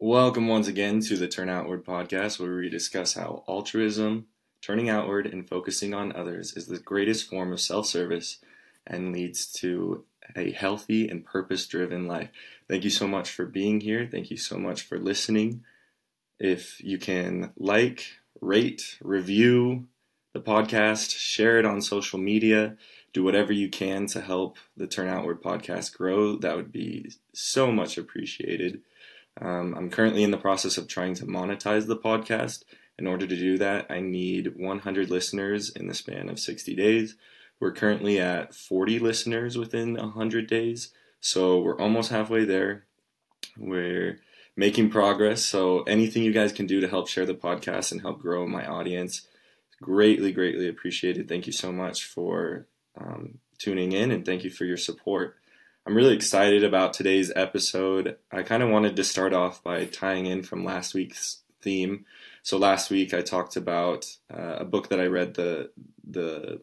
Welcome once again to the Turn Outward podcast, where we discuss how altruism, turning outward, and focusing on others is the greatest form of self service and leads to a healthy and purpose driven life. Thank you so much for being here. Thank you so much for listening. If you can like, rate, review the podcast, share it on social media, do whatever you can to help the Turn Outward podcast grow, that would be so much appreciated. Um, I'm currently in the process of trying to monetize the podcast. In order to do that, I need 100 listeners in the span of 60 days. We're currently at 40 listeners within 100 days, so we're almost halfway there. We're making progress, so anything you guys can do to help share the podcast and help grow my audience, greatly, greatly appreciated. Thank you so much for um, tuning in and thank you for your support. I'm really excited about today's episode. I kind of wanted to start off by tying in from last week's theme. So last week I talked about uh, a book that I read, the the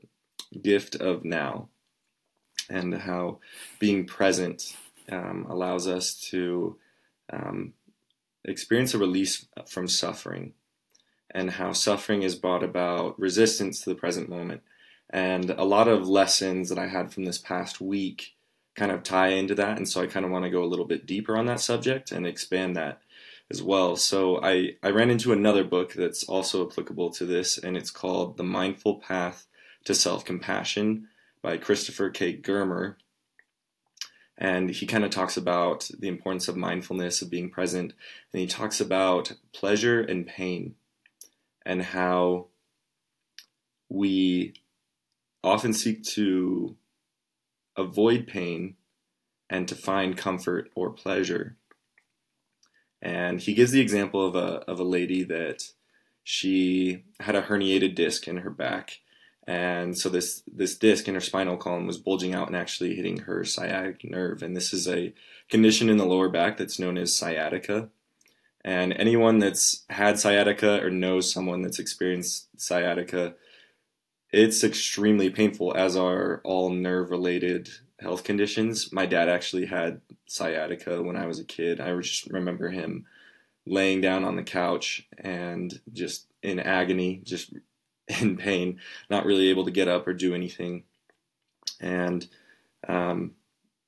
gift of now, and how being present um, allows us to um, experience a release from suffering, and how suffering is brought about resistance to the present moment. And a lot of lessons that I had from this past week kind of tie into that. And so I kind of want to go a little bit deeper on that subject and expand that as well. So I, I ran into another book that's also applicable to this, and it's called The Mindful Path to Self Compassion by Christopher K. Germer. And he kind of talks about the importance of mindfulness, of being present, and he talks about pleasure and pain and how we often seek to avoid pain and to find comfort or pleasure. And he gives the example of a, of a lady that she had a herniated disc in her back. And so this, this disc in her spinal column was bulging out and actually hitting her sciatic nerve. And this is a condition in the lower back that's known as sciatica. And anyone that's had sciatica or knows someone that's experienced sciatica it's extremely painful, as are all nerve related health conditions. My dad actually had sciatica when I was a kid. I just remember him laying down on the couch and just in agony, just in pain, not really able to get up or do anything. And um,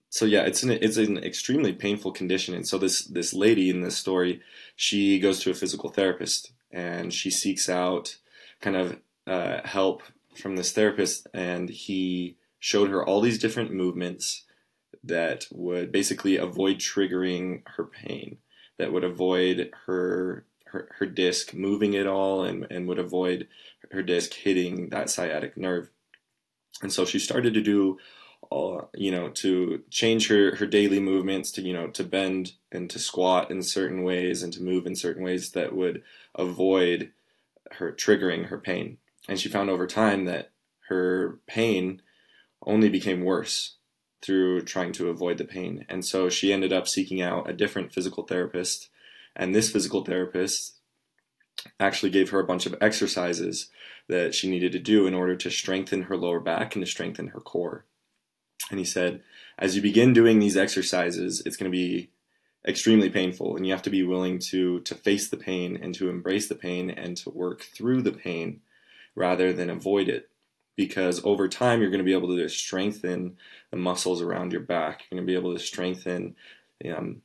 so yeah, it's an it's an extremely painful condition. And so this this lady in this story, she goes to a physical therapist and she seeks out kind of uh, help from this therapist, and he showed her all these different movements that would basically avoid triggering her pain, that would avoid her her, her disc moving at all, and, and would avoid her disc hitting that sciatic nerve. And so she started to do uh, you know, to change her, her daily movements to, you know, to bend and to squat in certain ways and to move in certain ways that would avoid her triggering her pain. And she found over time that her pain only became worse through trying to avoid the pain. And so she ended up seeking out a different physical therapist. And this physical therapist actually gave her a bunch of exercises that she needed to do in order to strengthen her lower back and to strengthen her core. And he said, as you begin doing these exercises, it's going to be extremely painful and you have to be willing to to face the pain and to embrace the pain and to work through the pain rather than avoid it. Because over time, you're going to be able to strengthen the muscles around your back. You're going to be able to strengthen um,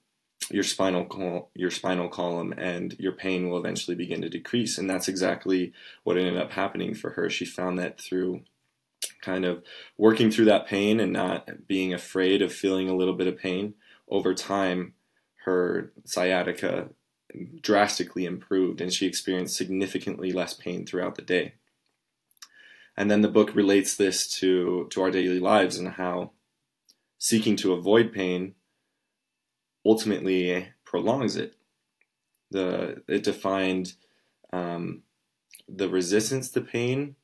your spinal col- your spinal column, and your pain will eventually begin to decrease. And that's exactly what ended up happening for her. She found that through kind of working through that pain and not being afraid of feeling a little bit of pain over time her sciatica drastically improved and she experienced significantly less pain throughout the day and then the book relates this to to our daily lives and how seeking to avoid pain ultimately prolongs it. The it defined um, the resistance to pain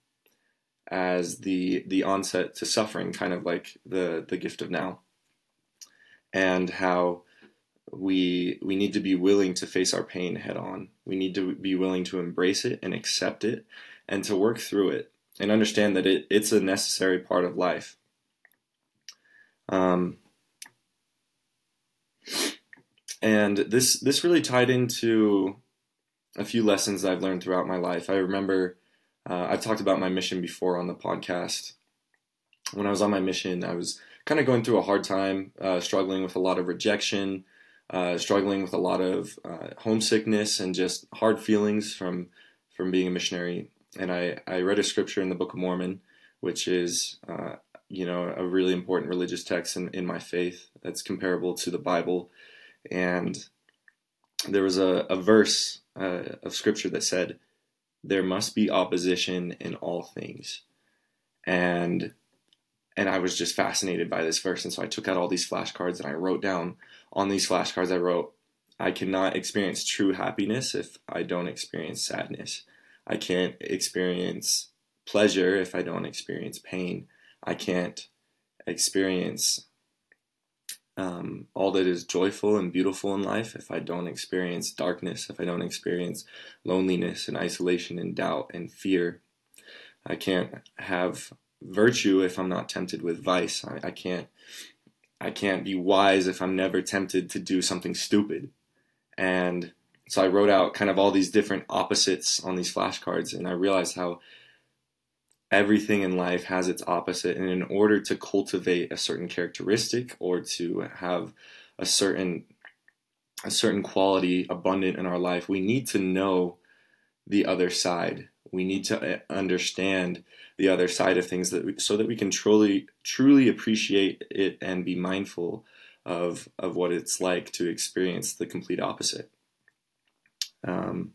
as the the onset to suffering, kind of like the the gift of now, and how we we need to be willing to face our pain head on. We need to be willing to embrace it and accept it, and to work through it and understand that it, it's a necessary part of life. Um, and this this really tied into a few lessons I've learned throughout my life. I remember uh, I've talked about my mission before on the podcast. When I was on my mission, I was kind of going through a hard time, uh, struggling with a lot of rejection, uh, struggling with a lot of uh, homesickness and just hard feelings from from being a missionary. And I, I read a scripture in the Book of Mormon, which is uh, you know a really important religious text in, in my faith that's comparable to the Bible. And there was a, a verse uh, of scripture that said, "There must be opposition in all things," and and I was just fascinated by this verse. And so I took out all these flashcards and I wrote down on these flashcards, I wrote, I cannot experience true happiness if I don't experience sadness. I can't experience pleasure if I don't experience pain. I can't experience um, all that is joyful and beautiful in life if I don't experience darkness, if I don't experience loneliness and isolation and doubt and fear. I can't have virtue if I'm not tempted with vice. I, I can't I can't be wise if I'm never tempted to do something stupid. And so I wrote out kind of all these different opposites on these flashcards, and I realized how everything in life has its opposite. And in order to cultivate a certain characteristic or to have a certain a certain quality abundant in our life, we need to know the other side. We need to uh, understand the other side of things that we, so that we can truly truly appreciate it and be mindful of of what it's like to experience the complete opposite. Um,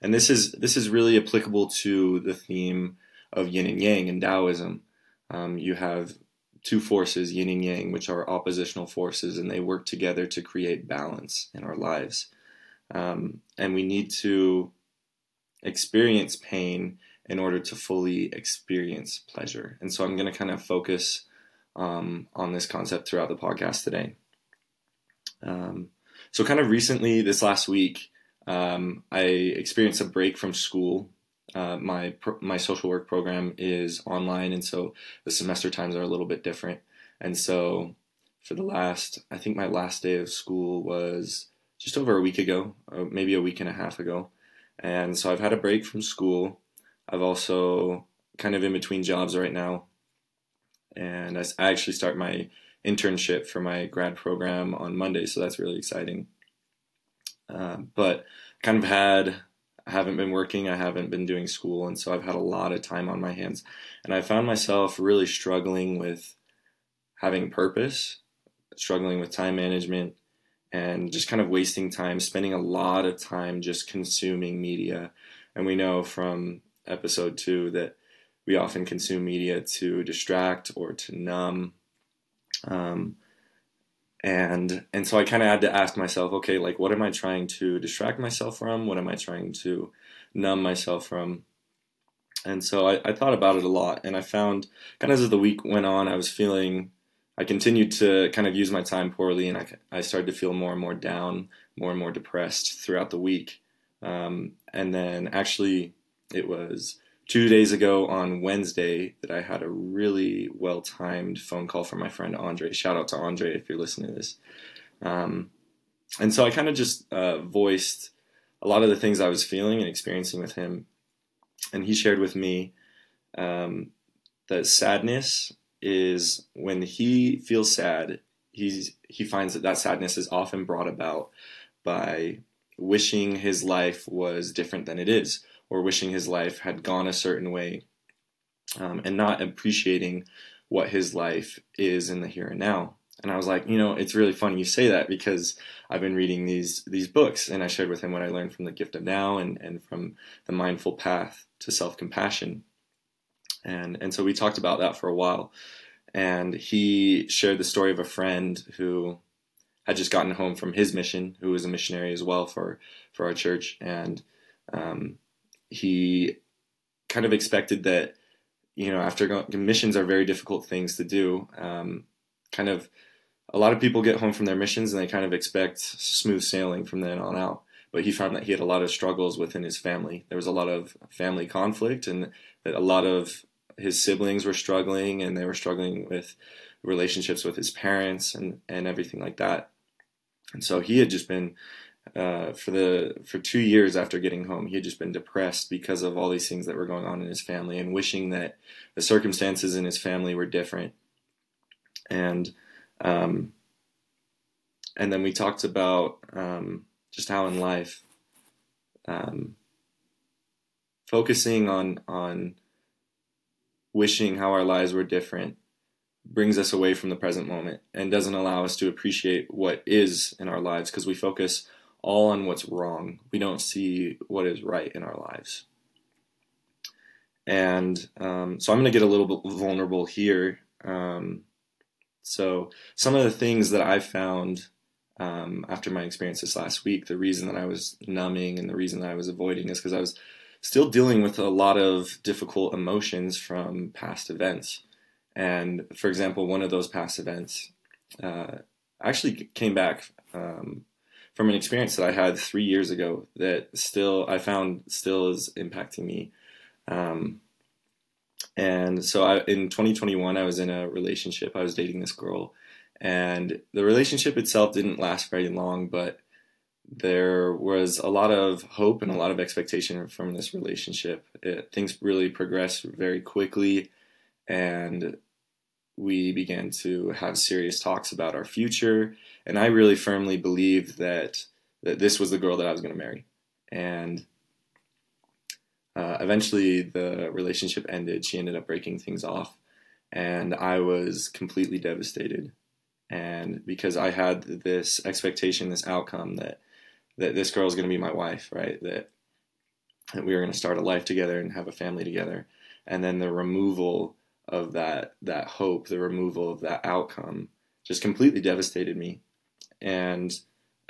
and this is this is really applicable to the theme of yin and yang in Taoism. Um, you have two forces, yin and yang, which are oppositional forces, and they work together to create balance in our lives. Um, and we need to experience pain in order to fully experience pleasure. And so I'm going to kind of focus um, on this concept throughout the podcast today. Um, so, kind of recently, this last week, um, I experienced a break from school. Uh, my my social work program is online, and so the semester times are a little bit different. And so, for the last, I think my last day of school was just over a week ago, uh, maybe a week and a half ago. And so I've had a break from school. I've also kind of in between jobs right now. And I, I actually start my internship for my grad program on Monday, so that's really exciting. Uh, but kind of had, I haven't been working, I haven't been doing school, and so I've had a lot of time on my hands. And I found myself really struggling with having purpose, struggling with time management, and just kind of wasting time, spending a lot of time just consuming media. And we know from episode two that we often consume media to distract or to numb. Um, and and so I kind of had to ask myself, okay, like what am I trying to distract myself from? What am I trying to numb myself from? And so I, I thought about it a lot, and I found kind of as the week went on, I was feeling I continued to kind of use my time poorly, and I, I started to feel more and more down, more and more depressed throughout the week. Um, and then actually, it was two days ago on Wednesday that I had a really well timed phone call from my friend Andre. Shout out to Andre if you're listening to this. Um, and so I kind of just uh, voiced a lot of the things I was feeling and experiencing with him. And he shared with me um, that sadness is when he feels sad, he's he finds that that sadness is often brought about by wishing his life was different than it is, or wishing his life had gone a certain way, um, and not appreciating what his life is in the here and now. And I was like, you know, it's really funny you say that because I've been reading these these books, and I shared with him what I learned from the Gift of Now and and from the Mindful Path to Self Compassion and and so we talked about that for a while. And he shared the story of a friend who had just gotten home from his mission who was a missionary as well for for our church. And um, he kind of expected that you know after missions are very difficult things to do um, kind of a lot of people get home from their missions and they kind of expect smooth sailing from then on out but he found that he had a lot of struggles within his family there was a lot of family conflict and that a lot of his siblings were struggling and they were struggling with relationships with his parents and, and everything like that. And so he had just been uh, for the for two years after getting home, he had just been depressed because of all these things that were going on in his family, and wishing that the circumstances in his family were different. And um, and then we talked about um, just how in life, um, focusing on on wishing how our lives were different brings us away from the present moment and doesn't allow us to appreciate what is in our lives because we focus all on what's wrong. We don't see what is right in our lives. And um, so I'm going to get a little bit vulnerable here. Um, so, some of the things that I found um, after my experience this last week, the reason that I was numbing and the reason that I was avoiding is because I was still dealing with a lot of difficult emotions from past events. And for example, one of those past events uh, actually came back um, from an experience that I had three years ago that still I found still is impacting me. Um, and so I, in 2021, I was in a relationship. I was dating this girl, and the relationship itself didn't last very long, but there was a lot of hope and a lot of expectation from this relationship. It, things really progressed very quickly, and we began to have serious talks about our future. And I really firmly believed that that this was the girl that I was going to marry. And uh, eventually, the relationship ended. She ended up breaking things off, and I was completely devastated. And because I had this expectation, this outcome that that this girl is going to be my wife, right? That, that we were going to start a life together and have a family together. And then the removal of that that hope, the removal of that outcome, just completely devastated me. And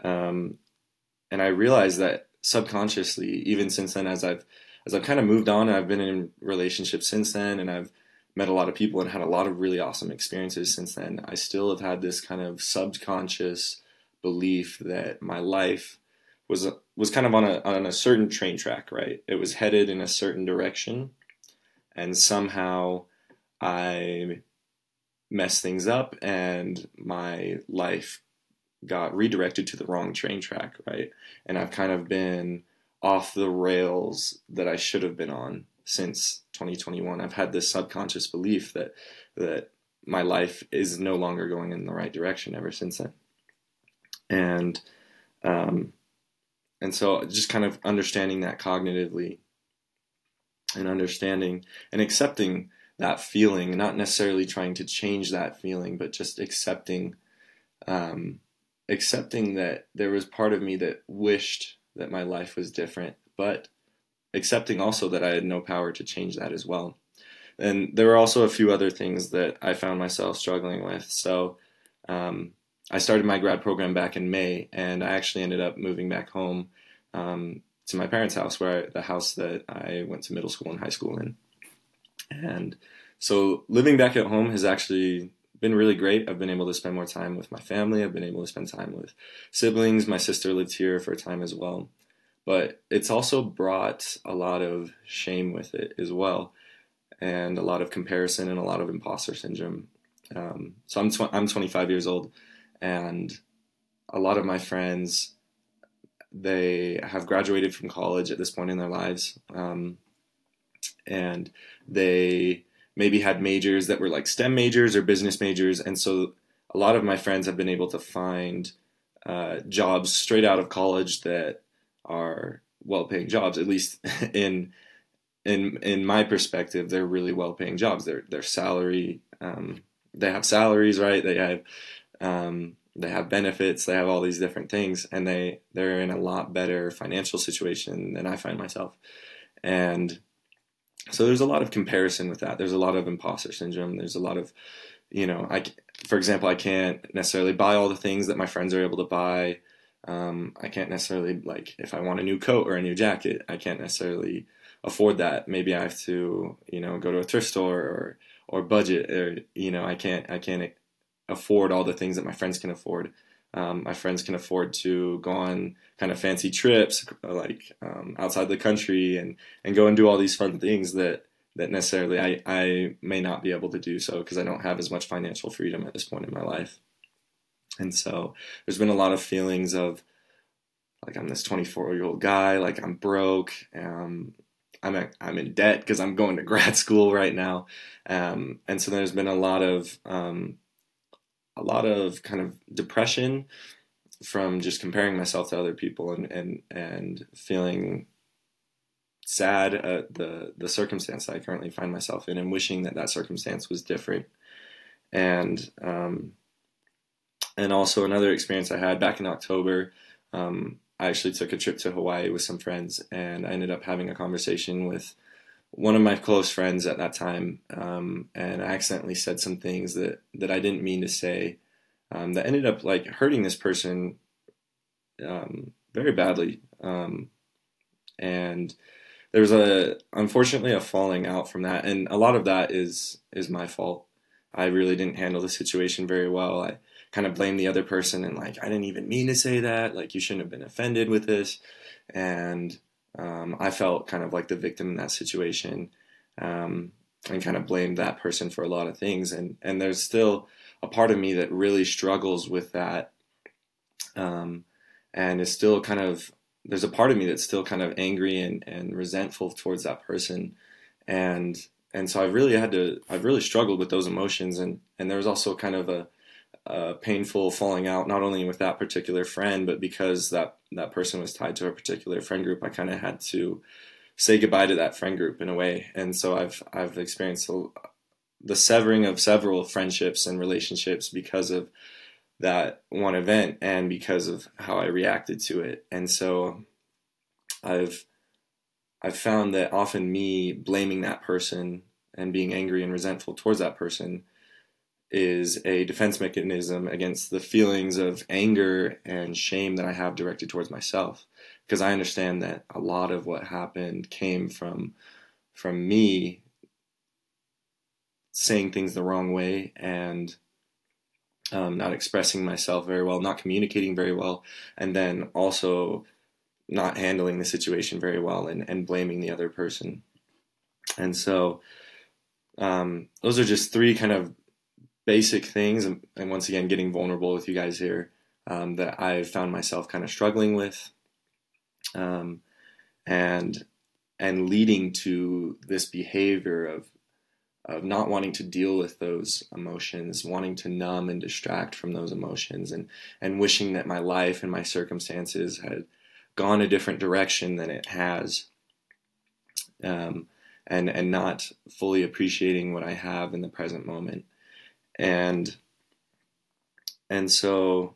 um, and I realized that subconsciously, even since then, as I've as I've kind of moved on, I've been in relationships since then, and I've met a lot of people and had a lot of really awesome experiences since then. I still have had this kind of subconscious belief that my life was was kind of on a on a certain train track, right? It was headed in a certain direction, and somehow I messed things up, and my life got redirected to the wrong train track, right? And I've kind of been off the rails that I should have been on since 2021. I've had this subconscious belief that that my life is no longer going in the right direction ever since then. And um, and so just kind of understanding that cognitively and understanding and accepting that feeling, not necessarily trying to change that feeling, but just accepting, um, accepting that there was part of me that wished that my life was different, but accepting also that I had no power to change that as well. And there were also a few other things that I found myself struggling with. So um, I started my grad program back in May, and I actually ended up moving back home um, to my parents' house, where I, the house that I went to middle school and high school in. And so living back at home has actually been really great. I've been able to spend more time with my family. I've been able to spend time with siblings. My sister lived here for a time as well. But it's also brought a lot of shame with it as well, and a lot of comparison and a lot of imposter syndrome. Um, so I'm tw- I'm 25 years old, and a lot of my friends they have graduated from college at this point in their lives, um, and they maybe had majors that were like STEM majors or business majors, and so a lot of my friends have been able to find uh, jobs straight out of college that are well-paying jobs. At least in in in my perspective, they're really well-paying jobs. Their salary, um, they have salaries, right? They have um, they have benefits, they have all these different things, and they they're in a lot better financial situation than I find myself. And so there's a lot of comparison with that. There's a lot of imposter syndrome. There's a lot of, you know, I for example, I can't necessarily buy all the things that my friends are able to buy. Um, I can't necessarily like if I want a new coat or a new jacket, I can't necessarily afford that. Maybe I have to, you know, go to a thrift store or or budget or you know, I can't I can't afford all the things that my friends can afford. Um, my friends can afford to go on kind of fancy trips, like um, outside the country, and and go and do all these fun things that that necessarily I, I may not be able to do so because I don't have as much financial freedom at this point in my life. And so there's been a lot of feelings of like I'm this 24 year old guy, like I'm broke, um, I'm a, I'm in debt because I'm going to grad school right now, um, and so there's been a lot of um, a lot of kind of depression from just comparing myself to other people and and and feeling sad at the the circumstance I currently find myself in and wishing that that circumstance was different. And um, and also another experience I had back in October um, I actually took a trip to Hawaii with some friends and I ended up having a conversation with one of my close friends at that time um, and I accidentally said some things that that I didn't mean to say um, that ended up like hurting this person um, very badly. Um, and there was a unfortunately a falling out from that, and a lot of that is is my fault. I really didn't handle the situation very well. I kind of blamed the other person and like I didn't even mean to say that. Like you shouldn't have been offended with this, and um, I felt kind of like the victim in that situation, um, and kind of blamed that person for a lot of things. And and there's still a part of me that really struggles with that, um, and is still kind of there's a part of me that's still kind of angry and, and resentful towards that person, and and so I've really had to I've really struggled with those emotions, and and there was also kind of a, a painful falling out not only with that particular friend, but because that that person was tied to a particular friend group, I kind of had to say goodbye to that friend group in a way, and so I've I've experienced a, the severing of several friendships and relationships because of that one event and because of how I reacted to it. And so I've I've found that often me blaming that person and being angry and resentful towards that person is a defense mechanism against the feelings of anger and shame that I have directed towards myself because I understand that a lot of what happened came from from me saying things the wrong way and um, not expressing myself very well, not communicating very well, and then also not handling the situation very well and, and blaming the other person. And so um, those are just three kind of basic things. And, once again, getting vulnerable with you guys here um, that I've found myself kind of struggling with. Um, and and leading to this behavior of of not wanting to deal with those emotions, wanting to numb and distract from those emotions, and and wishing that my life and my circumstances had gone a different direction than it has, um, and and not fully appreciating what I have in the present moment, and and so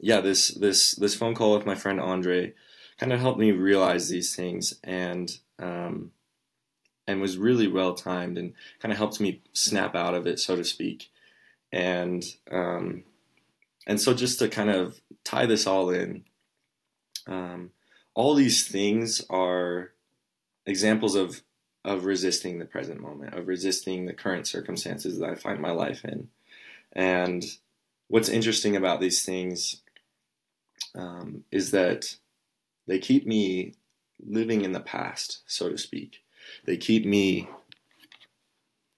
yeah, this this this phone call with my friend Andre kind of helped me realize these things and. Um, and was really well timed and kind of helped me snap out of it, so to speak. And um, and so just to kind of tie this all in, um, all these things are examples of of resisting the present moment, of resisting the current circumstances that I find my life in. And what's interesting about these things um, is that they keep me living in the past, so to speak. They keep me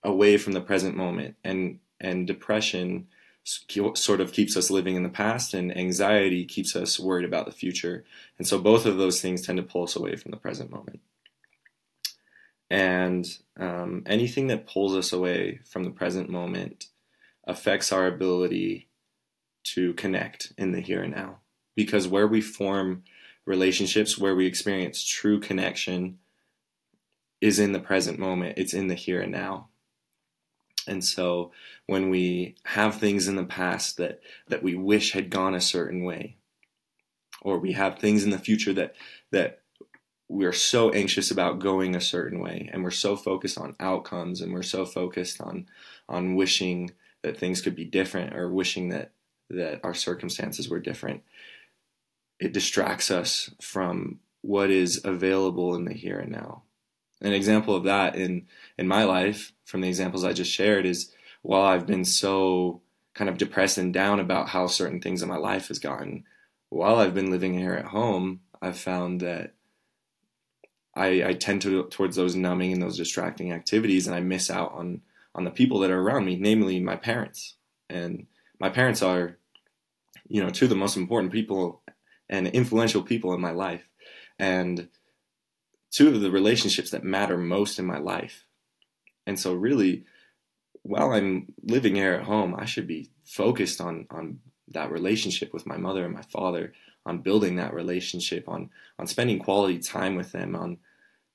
away from the present moment, and and depression sort of keeps us living in the past, and anxiety keeps us worried about the future. And so both of those things tend to pull us away from the present moment. And um, anything that pulls us away from the present moment affects our ability to connect in the here and now. Because where we form relationships, where we experience true connection, is in the present moment, it's in the here and now. And so when we have things in the past that, that we wish had gone a certain way, or we have things in the future that, that we're so anxious about going a certain way, and we're so focused on outcomes, and we're so focused on, on wishing that things could be different, or wishing that, that our circumstances were different, it distracts us from what is available in the here and now. An example of that in in my life, from the examples I just shared, is while I've been so kind of depressed and down about how certain things in my life has gotten, while I've been living here at home, I've found that I, I tend to towards those numbing and those distracting activities, and I miss out on on the people that are around me, namely my parents and my parents are, you know, two of the most important people and influential people in my life, and two of the relationships that matter most in my life. And so, really, while I'm living here at home, I should be focused on on that relationship with my mother and my father, on building that relationship, on on spending quality time with them, on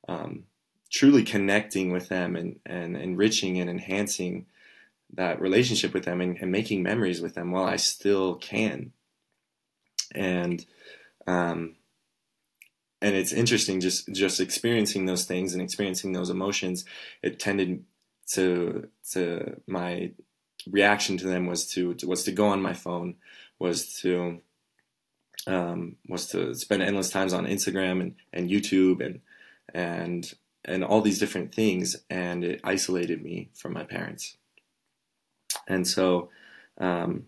um, truly connecting with them and, and enriching and enhancing that relationship with them and, and making memories with them while I still can. And um, and it's interesting just just experiencing those things and experiencing those emotions. It tended to to my reaction to them was to, to was to go on my phone, was to um, was to spend endless times on Instagram and, and YouTube and and and all these different things, and it isolated me from my parents. And so, um,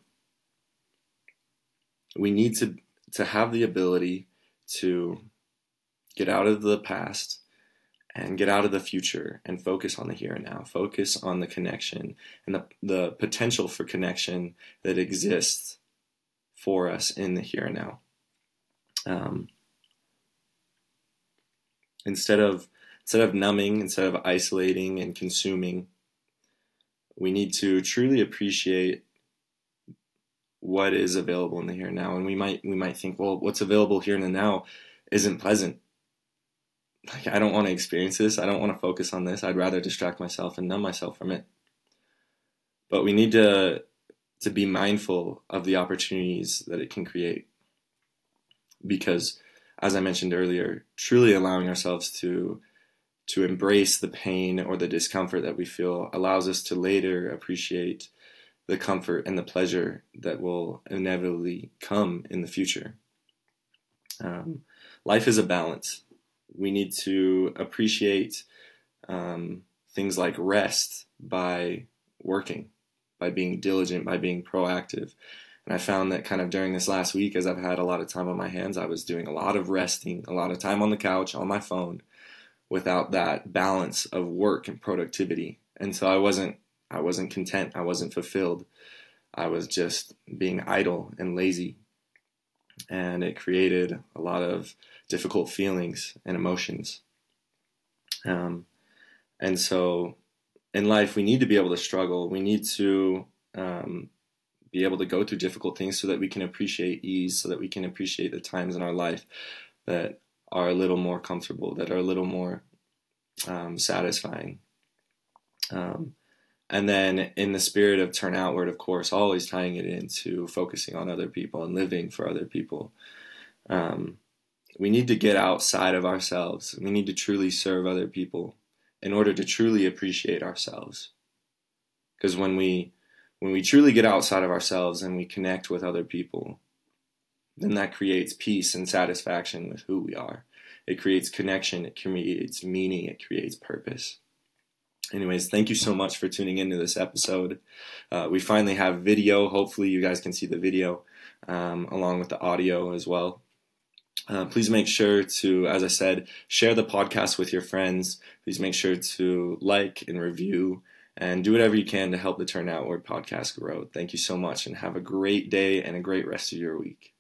we need to to have the ability to get out of the past and get out of the future and focus on the here and now. Focus on the connection and the, the potential for connection that exists for us in the here and now. Um, instead of instead of numbing, instead of isolating and consuming, we need to truly appreciate what is available in the here and now. And we might we might think, well, what's available here and now isn't pleasant like I don't want to experience this. I don't want to focus on this. I'd rather distract myself and numb myself from it. But we need to to be mindful of the opportunities that it can create. Because as I mentioned earlier, truly allowing ourselves to to embrace the pain or the discomfort that we feel allows us to later appreciate the comfort and the pleasure that will inevitably come in the future. Um, life is a balance we need to appreciate um, things like rest by working, by being diligent, by being proactive. And I found that kind of during this last week, as I've had a lot of time on my hands, I was doing a lot of resting, a lot of time on the couch, on my phone, without that balance of work and productivity. And so I wasn't, I wasn't content. I wasn't fulfilled. I was just being idle and lazy. And it created a lot of difficult feelings and emotions. Um, and so in life, we need to be able to struggle. We need to um, be able to go through difficult things so that we can appreciate ease, so that we can appreciate the times in our life that are a little more comfortable, that are a little more um, satisfying. Um, and then, in the spirit of turn outward, of course, always tying it into focusing on other people and living for other people. Um, we need to get outside of ourselves. We need to truly serve other people in order to truly appreciate ourselves. Because when we when we truly get outside of ourselves and we connect with other people, then that creates peace and satisfaction with who we are. It creates connection, it creates meaning, it creates purpose. Anyways, thank you so much for tuning into this episode. Uh, we finally have video. Hopefully, you guys can see the video um, along with the audio as well. Uh, please make sure to, as I said, share the podcast with your friends. Please make sure to like and review and do whatever you can to help the Turn Outward podcast grow. Thank you so much and have a great day and a great rest of your week.